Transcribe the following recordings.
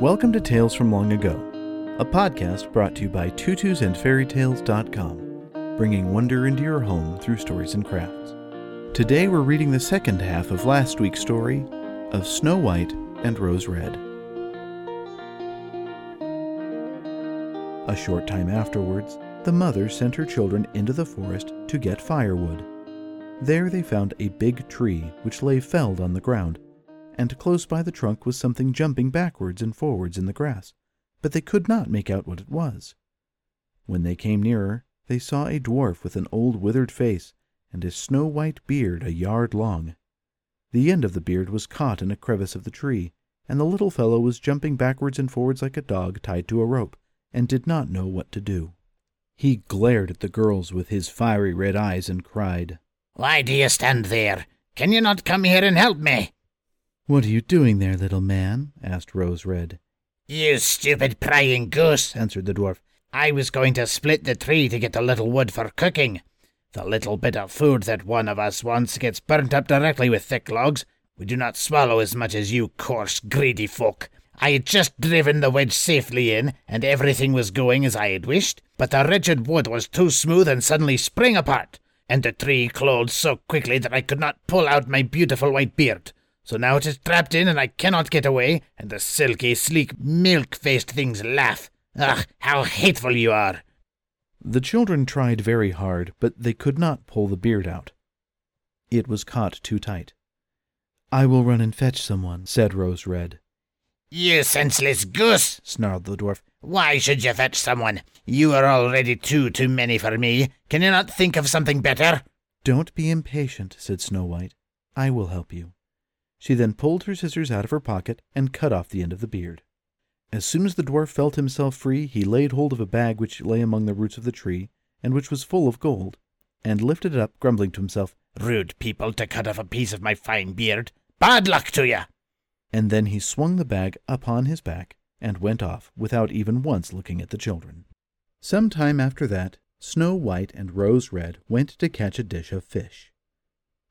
Welcome to Tales from Long Ago, a podcast brought to you by tutusandfairytales.com, bringing wonder into your home through stories and crafts. Today we're reading the second half of last week's story of Snow White and Rose Red. A short time afterwards, the mother sent her children into the forest to get firewood. There they found a big tree which lay felled on the ground and close by the trunk was something jumping backwards and forwards in the grass, but they could not make out what it was. When they came nearer, they saw a dwarf with an old withered face and a snow white beard a yard long. The end of the beard was caught in a crevice of the tree, and the little fellow was jumping backwards and forwards like a dog tied to a rope, and did not know what to do. He glared at the girls with his fiery red eyes and cried, Why do you stand there? Can you not come here and help me? What are you doing there, little man? asked Rose Red. You stupid prying goose, answered the dwarf. I was going to split the tree to get a little wood for cooking. The little bit of food that one of us wants gets burnt up directly with thick logs. We do not swallow as much as you coarse, greedy folk. I had just driven the wedge safely in, and everything was going as I had wished, but the wretched wood was too smooth and suddenly sprang apart, and the tree closed so quickly that I could not pull out my beautiful white beard. So now it is trapped in and I cannot get away, and the silky, sleek, milk-faced things laugh. Ugh, how hateful you are! The children tried very hard, but they could not pull the beard out. It was caught too tight. I will run and fetch someone, said Rose Red. You senseless goose, snarled the dwarf. Why should you fetch someone? You are already two too many for me. Can you not think of something better? Don't be impatient, said Snow White. I will help you. She then pulled her scissors out of her pocket and cut off the end of the beard. As soon as the dwarf felt himself free, he laid hold of a bag which lay among the roots of the tree, and which was full of gold, and lifted it up, grumbling to himself, Rude people to cut off a piece of my fine beard. Bad luck to you! And then he swung the bag upon his back and went off without even once looking at the children. Some time after that, Snow White and Rose Red went to catch a dish of fish.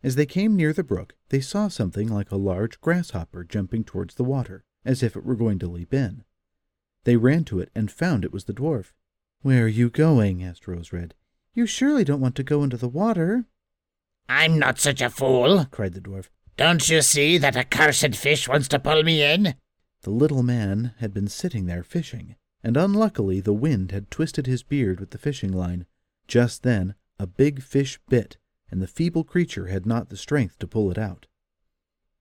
As they came near the brook, they saw something like a large grasshopper jumping towards the water, as if it were going to leap in. They ran to it and found it was the dwarf. Where are you going? asked Rose Red. You surely don't want to go into the water. I'm not such a fool, cried the dwarf. Don't you see that a cursed fish wants to pull me in? The little man had been sitting there fishing, and unluckily the wind had twisted his beard with the fishing line. Just then a big fish bit, and the feeble creature had not the strength to pull it out.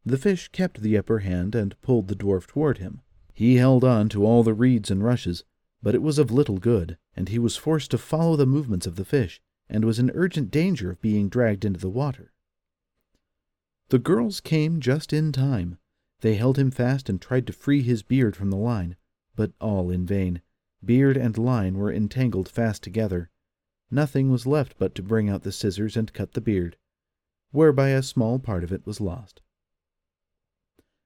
The fish kept the upper hand and pulled the dwarf toward him. He held on to all the reeds and rushes, but it was of little good, and he was forced to follow the movements of the fish, and was in urgent danger of being dragged into the water. The girls came just in time. They held him fast and tried to free his beard from the line, but all in vain. Beard and line were entangled fast together, Nothing was left but to bring out the scissors and cut the beard, whereby a small part of it was lost.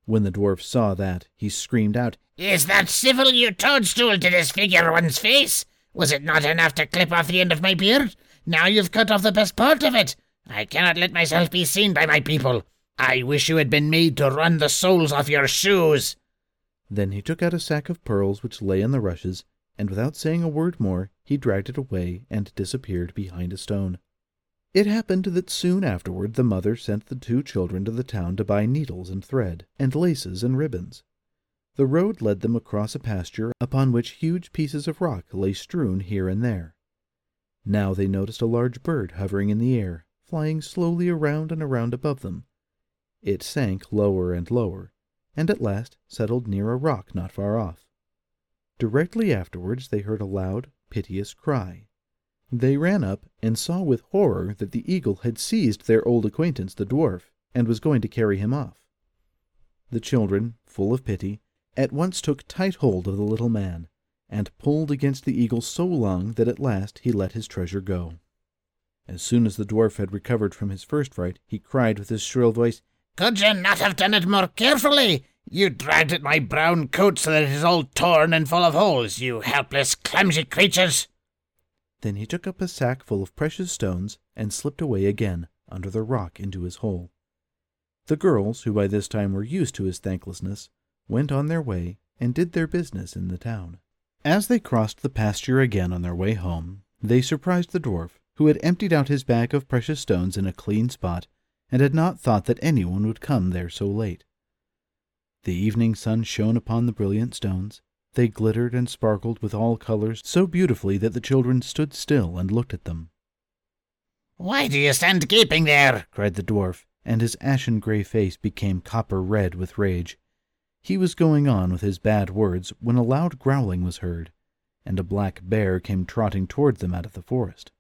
When the dwarf saw that, he screamed out, Is that civil, you toadstool, to disfigure one's face? Was it not enough to clip off the end of my beard? Now you've cut off the best part of it. I cannot let myself be seen by my people. I wish you had been made to run the soles off your shoes. Then he took out a sack of pearls which lay in the rushes, and without saying a word more, he dragged it away and disappeared behind a stone. It happened that soon afterward the mother sent the two children to the town to buy needles and thread, and laces and ribbons. The road led them across a pasture upon which huge pieces of rock lay strewn here and there. Now they noticed a large bird hovering in the air, flying slowly around and around above them. It sank lower and lower, and at last settled near a rock not far off. Directly afterwards they heard a loud, piteous cry. They ran up and saw with horror that the eagle had seized their old acquaintance the dwarf, and was going to carry him off. The children, full of pity, at once took tight hold of the little man, and pulled against the eagle so long that at last he let his treasure go. As soon as the dwarf had recovered from his first fright, he cried with his shrill voice, Could you not have done it more carefully? You dragged at my brown coat so that it is all torn and full of holes, you helpless, clumsy creatures. Then he took up a sack full of precious stones and slipped away again under the rock into his hole. The girls, who by this time were used to his thanklessness, went on their way, and did their business in the town. As they crossed the pasture again on their way home, they surprised the dwarf, who had emptied out his bag of precious stones in a clean spot, and had not thought that anyone would come there so late. The evening sun shone upon the brilliant stones. They glittered and sparkled with all colors so beautifully that the children stood still and looked at them. Why do you stand gaping there? cried the dwarf, and his ashen gray face became copper red with rage. He was going on with his bad words when a loud growling was heard, and a black bear came trotting toward them out of the forest.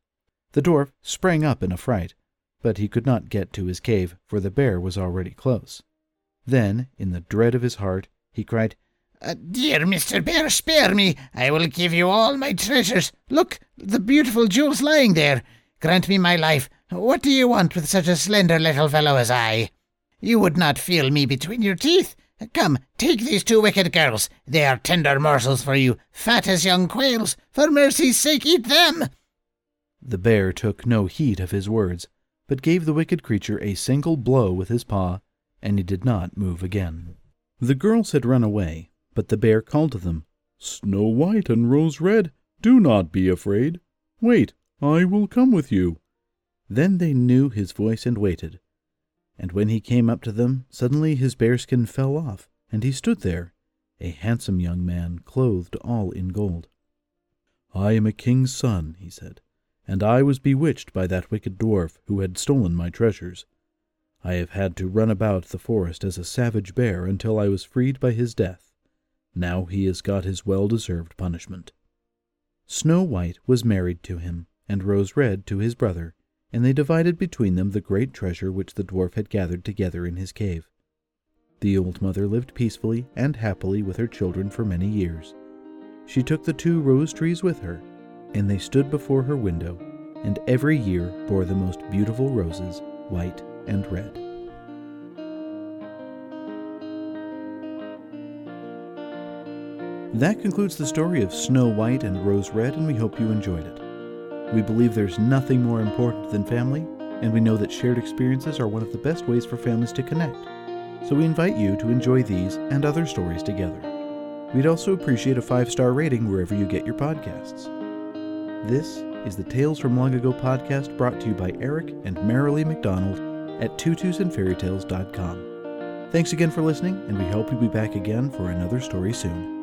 The dwarf sprang up in a fright, but he could not get to his cave, for the bear was already close. Then, in the dread of his heart, he cried, uh, Dear Mr. Bear, spare me. I will give you all my treasures. Look, the beautiful jewels lying there. Grant me my life. What do you want with such a slender little fellow as I? You would not feel me between your teeth. Come, take these two wicked girls. They are tender morsels for you, fat as young quails. For mercy's sake, eat them. The bear took no heed of his words, but gave the wicked creature a single blow with his paw, and he did not move again. The girls had run away, but the bear called to them, Snow White and Rose Red, do not be afraid. Wait, I will come with you. Then they knew his voice and waited. And when he came up to them, suddenly his bearskin fell off, and he stood there, a handsome young man, clothed all in gold. I am a king's son, he said, and I was bewitched by that wicked dwarf who had stolen my treasures. I have had to run about the forest as a savage bear until I was freed by his death. Now he has got his well deserved punishment. Snow White was married to him, and Rose Red to his brother, and they divided between them the great treasure which the dwarf had gathered together in his cave. The old mother lived peacefully and happily with her children for many years. She took the two rose trees with her, and they stood before her window, and every year bore the most beautiful roses, white and red. That concludes the story of Snow White and Rose Red, and we hope you enjoyed it. We believe there's nothing more important than family, and we know that shared experiences are one of the best ways for families to connect. So we invite you to enjoy these and other stories together. We'd also appreciate a five star rating wherever you get your podcasts. This is the Tales from Long Ago podcast brought to you by Eric and Marilee McDonald at tutusandfairytales.com. Thanks again for listening, and we hope you'll be back again for another story soon.